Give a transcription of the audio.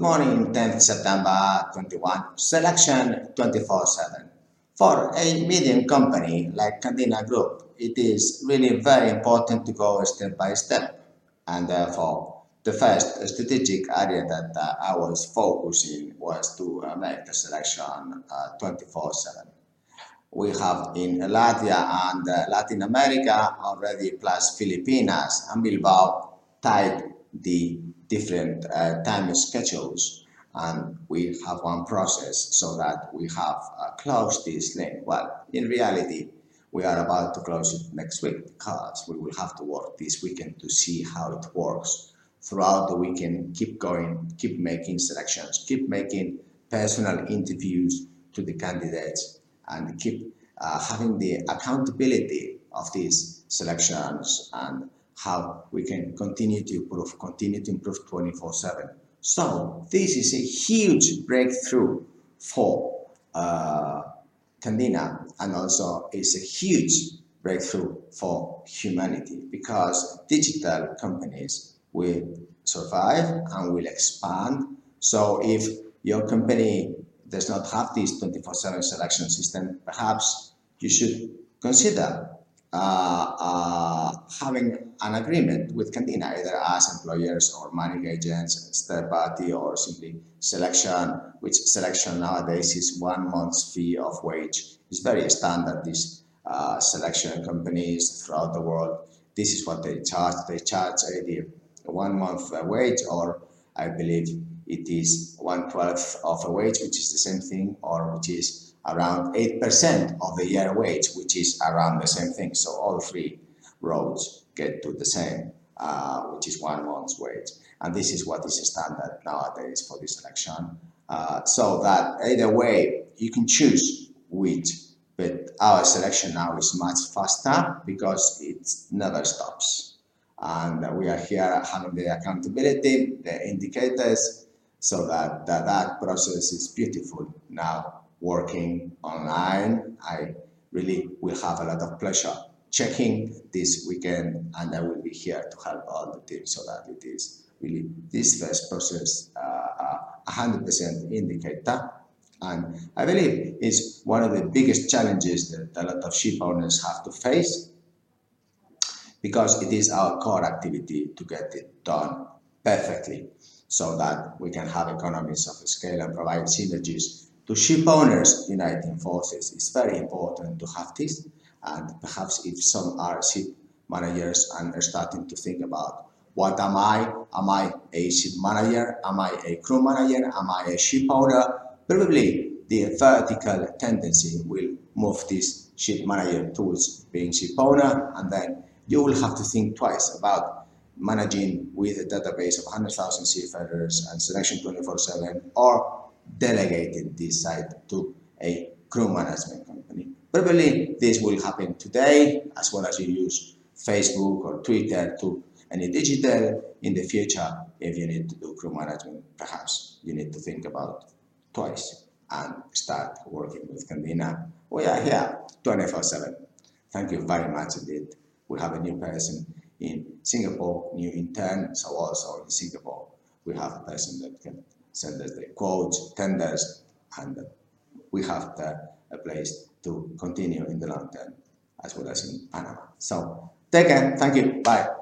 Good morning, 10th September 21. Selection 24-7. For a medium company like Candina Group, it is really very important to go step by step. And therefore, the first strategic area that uh, I was focusing was to uh, make the selection 24-7. Uh, we have in Latvia and uh, Latin America already plus Filipinas and Bilbao tied the different uh, time schedules and we have one process so that we have uh, closed this link. Well, in reality, we are about to close it next week because we will have to work this weekend to see how it works. Throughout the weekend, keep going, keep making selections, keep making personal interviews to the candidates and keep uh, having the accountability of these selections and how we can continue to improve, continue to improve 24-7. So this is a huge breakthrough for uh, Candina and also it's a huge breakthrough for humanity because digital companies will survive and will expand. So if your company does not have this 24-7 selection system, perhaps you should consider uh, uh, having an agreement with Candina, either as employers or managing agents, third party, or simply selection, which selection nowadays is one month's fee of wage. It's very standard, these uh, selection companies throughout the world. This is what they charge. They charge either one month wage or I believe it is one twelfth of a wage, which is the same thing, or which is around 8% of the year wage, which is around the same thing. So all three roads get to the same, uh, which is one month's wage. And this is what is standard nowadays for this election. Uh, so that either way, you can choose which, but our selection now is much faster because it never stops. And we are here having the accountability, the indicators, so that, that that process is beautiful now working online. I really will have a lot of pleasure checking this weekend and I will be here to help all the team so that it is really this first process uh, 100% indicator and I believe it's one of the biggest challenges that a lot of ship owners have to face because it is our core activity to get it done perfectly so that we can have economies of scale and provide synergies to ship owners uniting forces, it's very important to have this. And perhaps if some are ship managers and are starting to think about what am I? Am I a ship manager? Am I a crew manager? Am I a ship owner? Probably the vertical tendency will move this ship manager towards being ship owner and then you will have to think twice about managing with a database of 100,000 seafarers and selection 24-7 or delegating this site to a crew management company. Probably this will happen today as well as you use Facebook or Twitter to any digital. In the future, if you need to do crew management, perhaps you need to think about twice and start working with Candina. We are here 24-7. Thank you very much indeed. We have a new person in Singapore, new intern, so also in Singapore we have a person that can send us the quotes, tenders, and we have the, a place to continue in the long term as well as in Panama. So take care. Thank you. Bye.